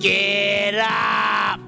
Get up!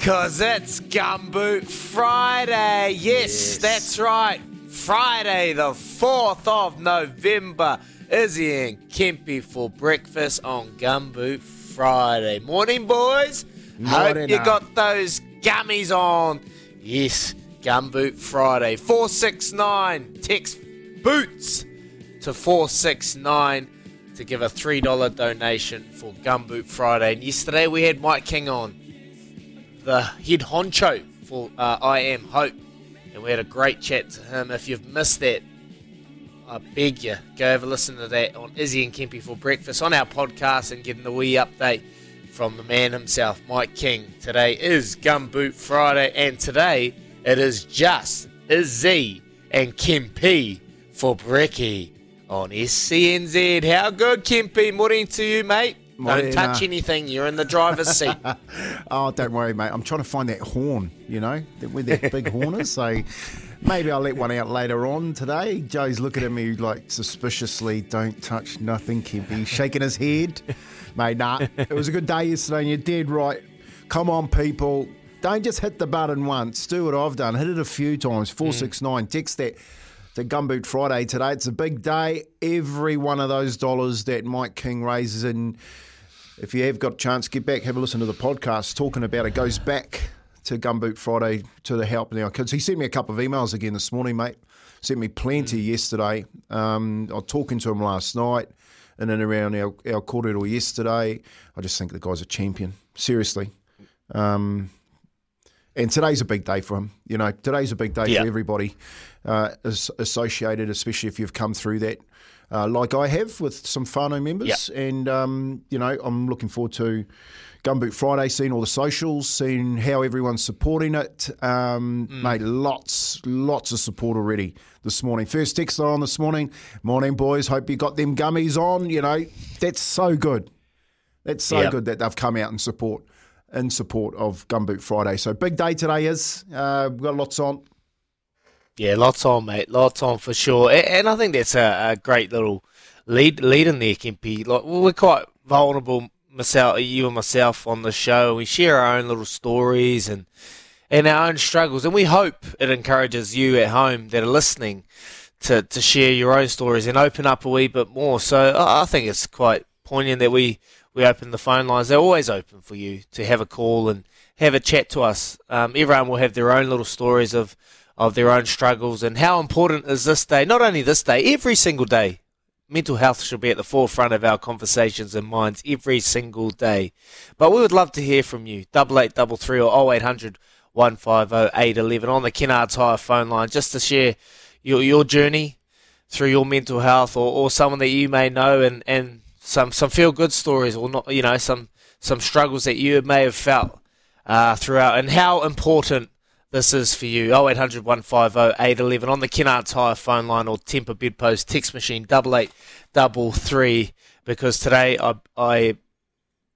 Cause it's Gumboot Friday. Yes, that's right. Friday, the 4th of November. Izzy and Kempy for breakfast on Gumboot Friday. Morning, boys. Morning, Hope you uh. got those gummies on. Yes, Gumboot Friday. 469. Text boots to 469 to give a $3 donation for Gumboot Friday. And yesterday we had Mike King on, the head honcho for uh, I Am Hope. And we had a great chat to him. If you've missed that, I beg you, go have a listen to that on Izzy and Kempy for breakfast on our podcast and getting the wee update from the man himself, Mike King. Today is Gumboot Friday, and today it is just Izzy and Kempy for Bricky on SENZ. How good, Kempy? Morning to you, mate. Morning, Don't touch uh, anything. You're in the driver's seat. Oh, don't worry, mate. I'm trying to find that horn, you know, where that big horn is. So maybe I'll let one out later on today. Joe's looking at me like suspiciously, don't touch nothing, Kimpy. Shaking his head. Mate, nah, it was a good day yesterday and you're dead right. Come on, people. Don't just hit the button once. Do what I've done. Hit it a few times. 469. Text that to Gumboot Friday today. It's a big day. Every one of those dollars that Mike King raises, and if you have got a chance, get back, have a listen to the podcast talking about it. Goes back to Gumboot Friday to the help now kids. He sent me a couple of emails again this morning, mate. Sent me plenty yesterday. Um, I was talking to him last night and then around our, our corridor yesterday. I just think the guy's a champion. Seriously. Um, and today's a big day for him. You know, today's a big day Yeah. for everybody uh, associated, especially if you've come through that, uh, like I have with some whānau members. And, um, you know, I'm looking forward to Gumboot Friday, seeing all the socials, seeing how everyone's supporting it. Um, Mate, lots, lots of support already this morning. First text on this morning. Morning, boys. Hope you got them gummies on. You know, that's so good. That's so Yep. good that they've come out and support in support of Gumboot Friday. So big day today is. Uh, we've got lots on. Yeah, lots on, mate. Lots on for sure. And I think that's a, a great little lead lead in there, Kempy. Like we're quite vulnerable, myself, you and myself, on the show. We share our own little stories and and our own struggles, and we hope it encourages you at home that are listening to to share your own stories and open up a wee bit more. So I think it's quite poignant that we we open the phone lines. They're always open for you to have a call and have a chat to us. Um, everyone will have their own little stories of of their own struggles and how important is this day? Not only this day, every single day. Mental health should be at the forefront of our conversations and minds every single day. But we would love to hear from you. Double eight double three or 0800 150 on the Kennards Hire phone line just to share your your journey through your mental health or, or someone that you may know and, and some, some feel good stories or not you know some some struggles that you may have felt uh, throughout and how important this is for you. 0800 150 811 on the Kennards Hire phone line or Temper Bedpost text machine 8833 because today I, I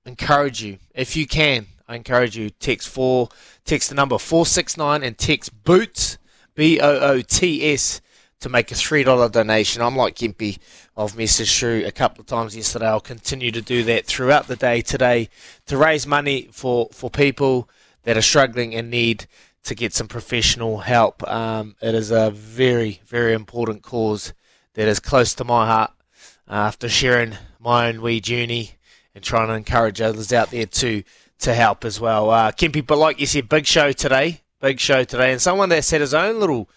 encourage you, if you can, I encourage you text four, text the number four six nine, and text boots B O O T S to make a three dollar donation. I'm like Gimpy. I've messaged through a couple of times yesterday. I'll continue to do that throughout the day today to raise money for for people that are struggling and need to get some professional help. Um, it is a very very important cause that is close to my heart. Uh, after sharing my own wee journey and trying to encourage others out there to to help as well. Uh, but like you said, big show today, big show today, and someone that's had his own little,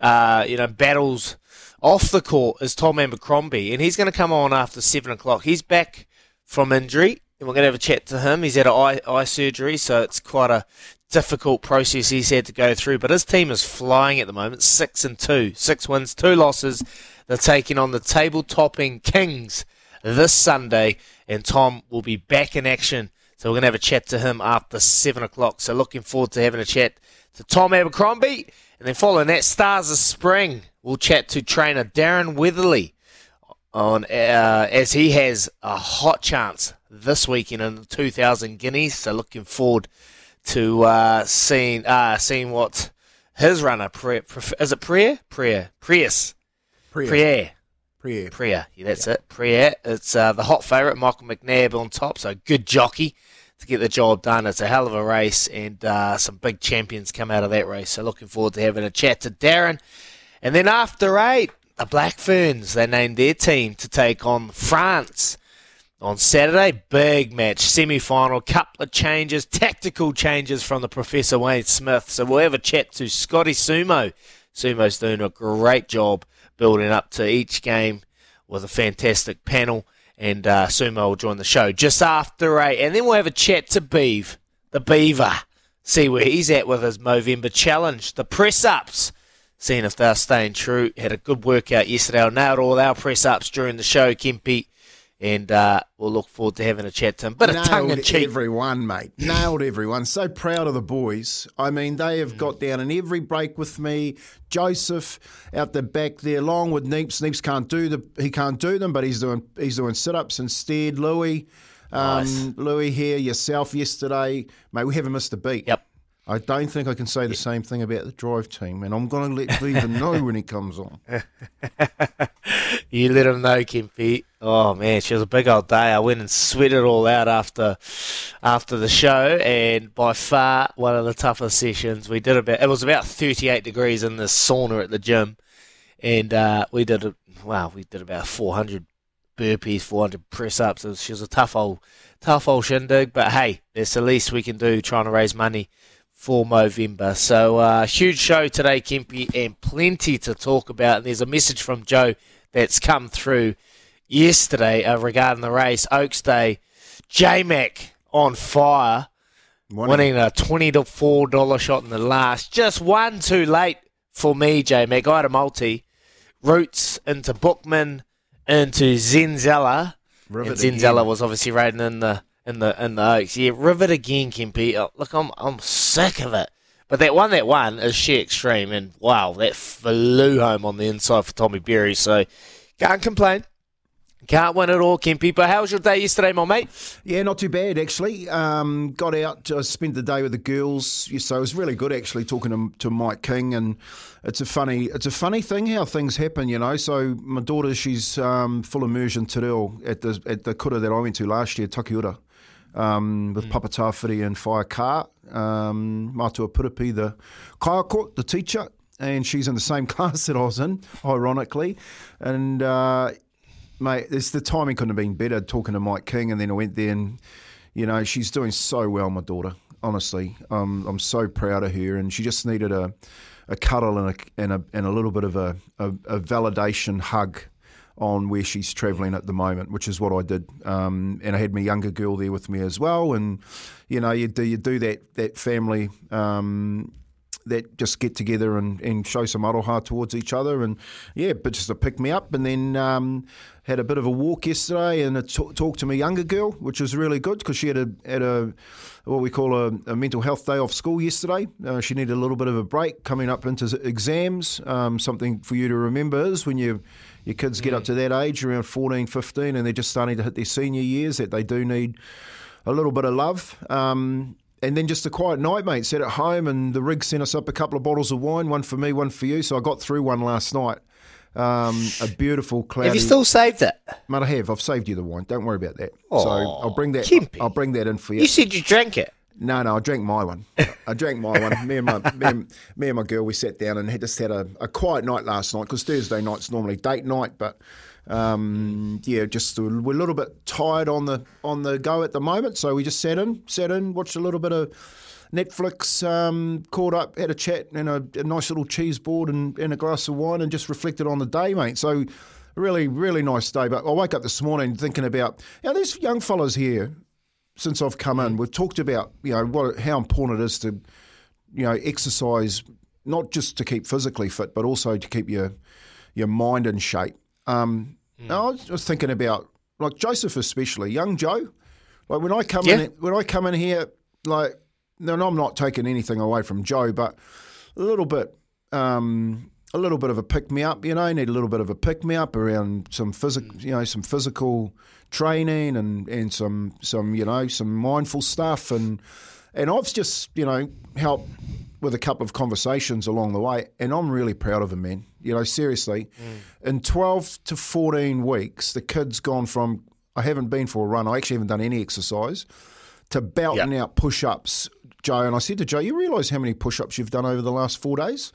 uh, you know, battles off the court is Tom Abercrombie, and he's going to come on after seven o'clock. He's back from injury, and we're going to have a chat to him. He's had eye, eye surgery, so it's quite a difficult process he's had to go through. But his team is flying at the moment, six and two, six wins, two losses. They're taking on the table topping Kings this Sunday, and Tom will be back in action. So we're going to have a chat to him after 7 o'clock. So looking forward to having a chat to Tom Abercrombie. And then following that, Stars of Spring, we'll chat to trainer Darren Weatherley on uh, as he has a hot chance this weekend in the 2000 Guineas. So looking forward to uh, seeing uh, seeing what his runner, is it Priya? Priya. Prius. Priya. Priya. Priya, yeah, that's yeah. it. Priya. It's uh, the hot favourite, Michael McNab on top, so good jockey to get the job done. It's a hell of a race, and uh, some big champions come out of that race. So looking forward to having a chat to Darren. And then after eight, the Black Ferns, they named their team to take on France on Saturday. Big match, semi final, couple of changes, tactical changes from the Professor Wayne Smith. So we'll have a chat to Scotty Sumo. Sumo's doing a great job building up to each game with a fantastic panel. And uh, Sumo will join the show just after eight. And then we'll have a chat to Beeve, the Beaver. See where he's at with his Movember challenge. The press ups. Seeing if they're staying true. Had a good workout yesterday. I nailed all our press ups during the show, Kempy and uh, we'll look forward to having a chat to him. But Nailed a tongue in cheek. Nailed everyone, mate. Nailed everyone. So proud of the boys. I mean, they have got down in every break with me. Joseph out the back there, along with Neeps. Neeps can't do the he can't do them, but he's doing he's doing sit ups instead. Louis, um, nice. Louis here, yourself yesterday, mate. We haven't missed a beat. Yep. I don't think I can say the same thing about the drive team, and I'm going to let Beaver know when he comes on. you let him know, Kim Kempy. Oh man, she was a big old day. I went and sweated it all out after after the show, and by far one of the toughest sessions. We did about it was about 38 degrees in the sauna at the gym, and uh, we did a wow, we did about 400 burpees, 400 press ups. She was a tough old tough old shindig, but hey, it's the least we can do trying to raise money for Movember. So, uh, huge show today, Kempy, and plenty to talk about. And there's a message from Joe that's come through yesterday uh, regarding the race. Oaks Day, J Mac on fire, winning a twenty to four dollar shot in the last. Just one too late for me, J Mac. I had a multi. Roots into Bookman into Zenzella. and Zenzella was obviously riding in the in the in the Oaks. Yeah, rivet again, Kempy. Oh, look, I'm I'm sick of it. But that one that won is She Extreme, and wow, that flew home on the inside for Tommy Berry. So can't complain. Can't win it all, Kempy. But how was your day yesterday, my mate? Yeah, not too bad actually. Um, got out, uh, spent the day with the girls. So it was really good actually talking to, to Mike King, and it's a funny, it's a funny thing how things happen, you know. So my daughter, she's um, full immersion Te Reo at the at the kura that I went to last year, Takiura um, with mm. Papa Tawhiri and Fire Kaa, um, Matua Puripi, the kaiako, the teacher, and she's in the same class that I was in, ironically. And, uh, mate, it's, the timing couldn't have been better talking to Mike King, and then I went there and, you know, she's doing so well, my daughter, honestly. Um, I'm so proud of her, and she just needed a, a cuddle and a, and a, and a little bit of a, a, a validation hug on where she's travelling at the moment, which is what I did. Um, and I had my younger girl there with me as well. And you know, you do you do that that family. Um, that just get together and, and show some aroha towards each other and yeah but just to pick me up and then um, had a bit of a walk yesterday and a t- talk to my younger girl which was really good because she had a had a what we call a, a mental health day off school yesterday uh, she needed a little bit of a break coming up into exams um, something for you to remember is when you your kids get up mm. to that age, around 14, 15, and they're just starting to hit their senior years, that they do need a little bit of love. Um, and then just a quiet night, mate. Sat at home, and the rig sent us up a couple of bottles of wine, one for me, one for you. So I got through one last night. Um, a beautiful cloudy. Have you still saved it? Mate, I have. I've saved you the wine. Don't worry about that. so I'll bring that. Kimpy. I'll bring that in for you. You said you drank it. No, no, I drank my one. I drank my one. Me and my me and, me and my girl, we sat down and had just had a, a quiet night last night because Thursday night's normally date night, but um, yeah, just we're a little bit tired on the on the go at the moment, so we just sat in, sat in, watched a little bit of Netflix, um, caught up, had a chat, and a, a nice little cheese board and, and a glass of wine, and just reflected on the day, mate. So. Really, really nice day. But I woke up this morning thinking about, you know, there's young fellas here since I've come in, we've talked about you know what how important it is to you know exercise not just to keep physically fit, but also to keep your your mind in shape. Um, I was thinking about like Joseph, especially young Joe. Like when I come Yeah. in, when I come in here, like, no, I'm not taking anything away from Joe, but a little bit, um, a little bit of a pick me up. You know, need a little bit of a pick me up around some physical, you know, some physical training and and some some you know some mindful stuff and and I've just you know helped with a couple of conversations along the way, and I'm really proud of him, man. You know, seriously, mm. in 12 to 14 weeks, the kid's gone from I haven't been for a run, I actually haven't done any exercise, to belting out push ups, Joe. And I said to Joe, You realise how many push ups you've done over the last four days?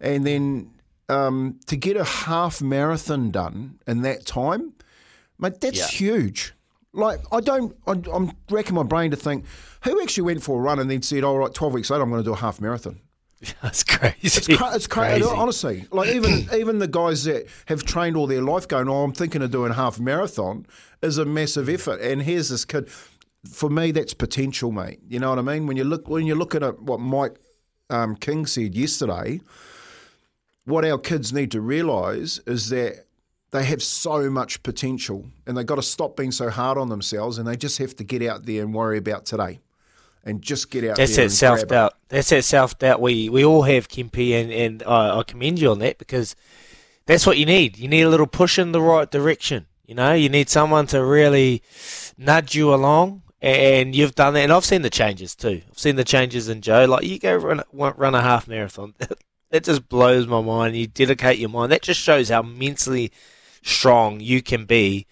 And then um, to get a half marathon done in that time, mate, that's Yeah. huge. Like, I don't, I, I'm racking my brain to think who actually went for a run and then said, All right, 12 weeks later, I'm going to do a half marathon. That's crazy. It's, cra- it's crazy. Honestly, like even even the guys that have trained all their life going, oh, I'm thinking of doing a half marathon, is a massive effort. And here's this kid. For me, that's potential, mate. You know what I mean? When you look when you look at what Mike um, King said yesterday, what our kids need to realise is that they have so much potential, and they've got to stop being so hard on themselves, and they just have to get out there and worry about today, and just get out That's there. that self doubt. That's that self doubt. We we all have Kimpy, and and I, I commend you on that because that's what you need. You need a little push in the right direction. You know, you need someone to really nudge you along, and you've done that. And I've seen the changes too. I've seen the changes in Joe. Like you go run run a half marathon. That just blows my mind. You dedicate your mind. That just shows how mentally strong you can be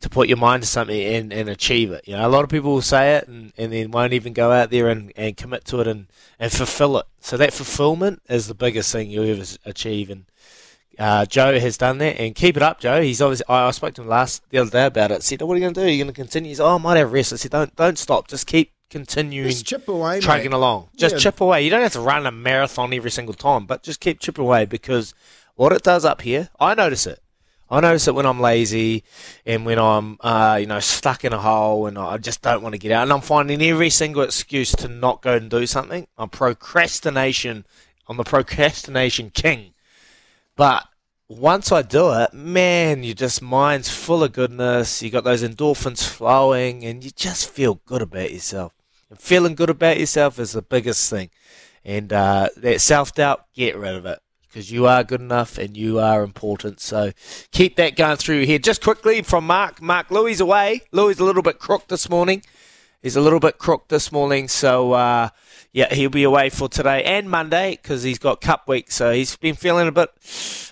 to put your mind to something and, and achieve it. You know, a lot of people will say it and, and then won't even go out there and, and commit to it and, and fulfill it. So that fulfillment is the biggest thing you'll ever achieve. And uh, Joe has done that, and keep it up, Joe. He's obviously. I, I spoke to him last the other day about it. Said, "What are you going to do? You're going to continue?" He's, "Oh, I might have rest." I said, "Don't don't stop. Just keep continuing." Just chip away, mate. along. Just Yeah. chip away. You don't have to run a marathon every single time, but just keep chipping away because what it does up here, I notice it. I notice it when I'm lazy and when I'm, uh, you know, stuck in a hole and I just don't want to get out. And I'm finding every single excuse to not go and do something. I'm procrastination. I'm the procrastination king. But once I do it, man, you just mind's full of goodness. You got those endorphins flowing, and you just feel good about yourself. And feeling good about yourself is the biggest thing. And uh, that self doubt, get rid of it because you are good enough and you are important. So keep that going through head. Just quickly from Mark. Mark Louis away. Louis a little bit crook this morning. He's a little bit crook this morning, so uh, yeah, he'll be away for today and Monday because he's got Cup week. So he's been feeling a bit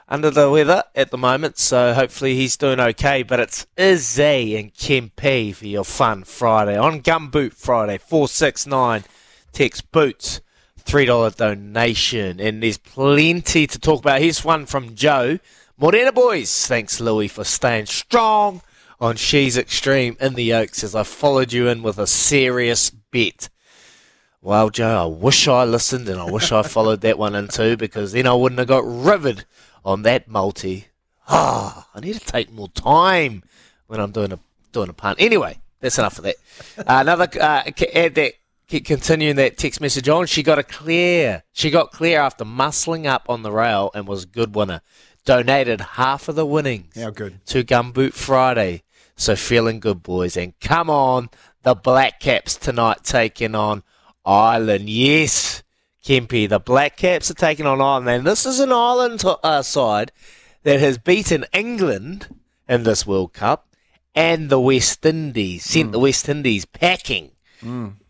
under the weather at the moment. So hopefully he's doing okay. But it's Izzy and Kempy for your fun Friday on Gumboot Friday four six nine. Text boots three dollar donation, and there's plenty to talk about. Here's one from Joe. Morena boys, thanks Louis for staying strong on She's Extreme in the Oaks as I followed you in with a serious bet. Well, Joe, I wish I listened and I wish I followed that one in too because then I wouldn't have got riveted on that multi. Ah, I need to take more time when I'm doing a doing a punt. Anyway, that's enough of that. Uh, another uh, add that c- continuing that text message on. She got a clear. She got clear after muscling up on the rail and was a good winner. Donated half of the winnings How good. to Gumboot Friday. So feeling good, boys. And come on, the Black Caps tonight taking on Ireland. Yes, Kempy, the Black Caps are taking on Ireland. And this is an Ireland to, uh, side that has beaten England in this World Cup and the West Indies, sent the West Indies packing.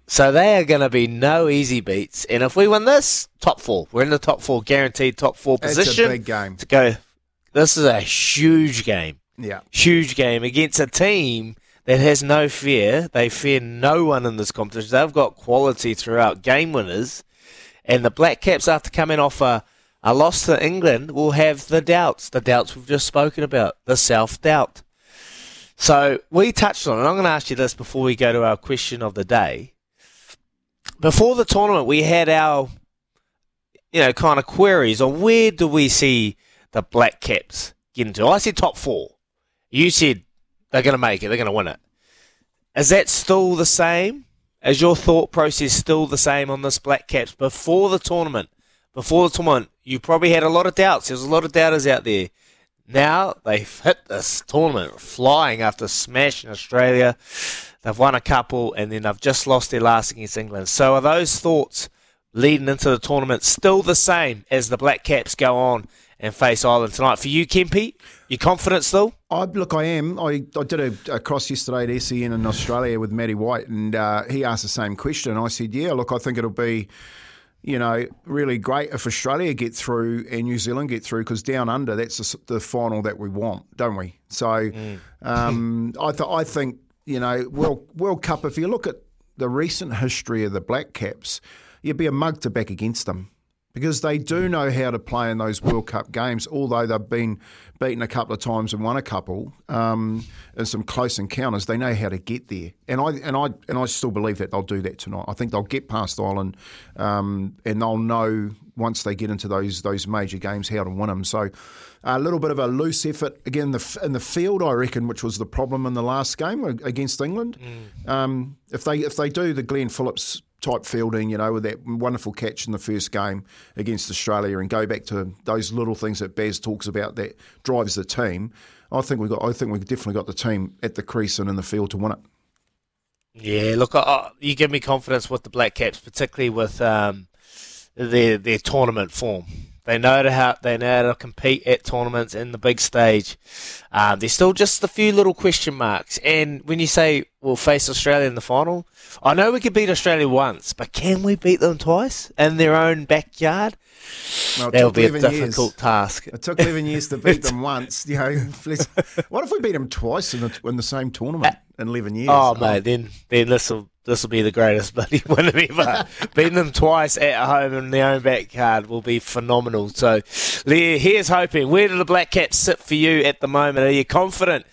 So they are going to be no easy beats. And if we win this, top four. We're in the top four, guaranteed top four position. It's a big game. To go. This is a huge game. Yeah. Huge game against a team that has no fear. They fear no one in this competition. They've got quality throughout game winners. And the Black Caps, after coming off a, a loss to England, will have the doubts. The doubts we've just spoken about. The self doubt. So we touched on it. I'm going to ask you this before we go to our question of the day. Before the tournament, we had our, you know, kind of queries on where do we see the Black Caps get into. I said top four. You said they're going to make it. They're going to win it. Is that still the same? Is your thought process still the same on this Black Caps before the tournament? Before the tournament, you probably had a lot of doubts. There's a lot of doubters out there. Now they've hit this tournament flying after smashing Australia. They've won a couple and then they've just lost their last against England. So are those thoughts leading into the tournament still the same as the Black Caps go on and face Ireland tonight? For you, Kempy, you confident still? I, look, I am. I, I did a, a cross yesterday at SEN in Australia with Matty White, and uh, he asked the same question. I said, "Yeah, look, I think it'll be, you know, really great if Australia get through and New Zealand get through because down under, that's the, the final that we want, don't we? So, um, I, th- I think, you know, World World Cup. If you look at the recent history of the Black Caps, you'd be a mug to back against them because they do know how to play in those World Cup games, although they've been beaten a couple of times and won a couple um, in some close encounters. They know how to get there, and I and I and I still believe that they'll do that tonight. I think they'll get past Ireland, um, and they'll know once they get into those those major games how to win them. So. A little bit of a loose effort again the, in the field, I reckon, which was the problem in the last game against England. Um, if they if they do the Glenn Phillips type fielding, you know, with that wonderful catch in the first game against Australia, and go back to those little things that Baz talks about that drives the team. I think we got. I think we've definitely got the team at the crease and in the field to win it. Yeah, look, uh, you give me confidence with the Black Caps, particularly with um, their their tournament form. They know how they know how to compete at tournaments in the big stage. Um, there's still just a few little question marks. And when you say we'll face Australia in the final, I know we could beat Australia once, but can we beat them twice in their own backyard? Well, it That'll be a 11 years. difficult task. It took 11 years to beat them once. You know, what if we beat them twice in the, in the same tournament in 11 years? Oh, mate, then then this will this will be the greatest bloody win ever. Beating them twice at home in their own backyard will be phenomenal. So, here's hoping. Where do the Black Caps sit for you at the moment? Are you confident?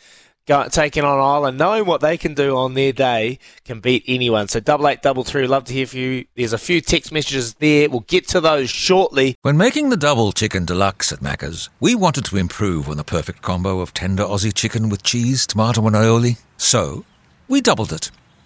Taking on Ireland, knowing what they can do on their day, can beat anyone. So double eight, double three. Love to hear from you. There's a few text messages there. We'll get to those shortly. When making the double chicken deluxe at Macca's, we wanted to improve on the perfect combo of tender Aussie chicken with cheese, tomato, and aioli. So, we doubled it.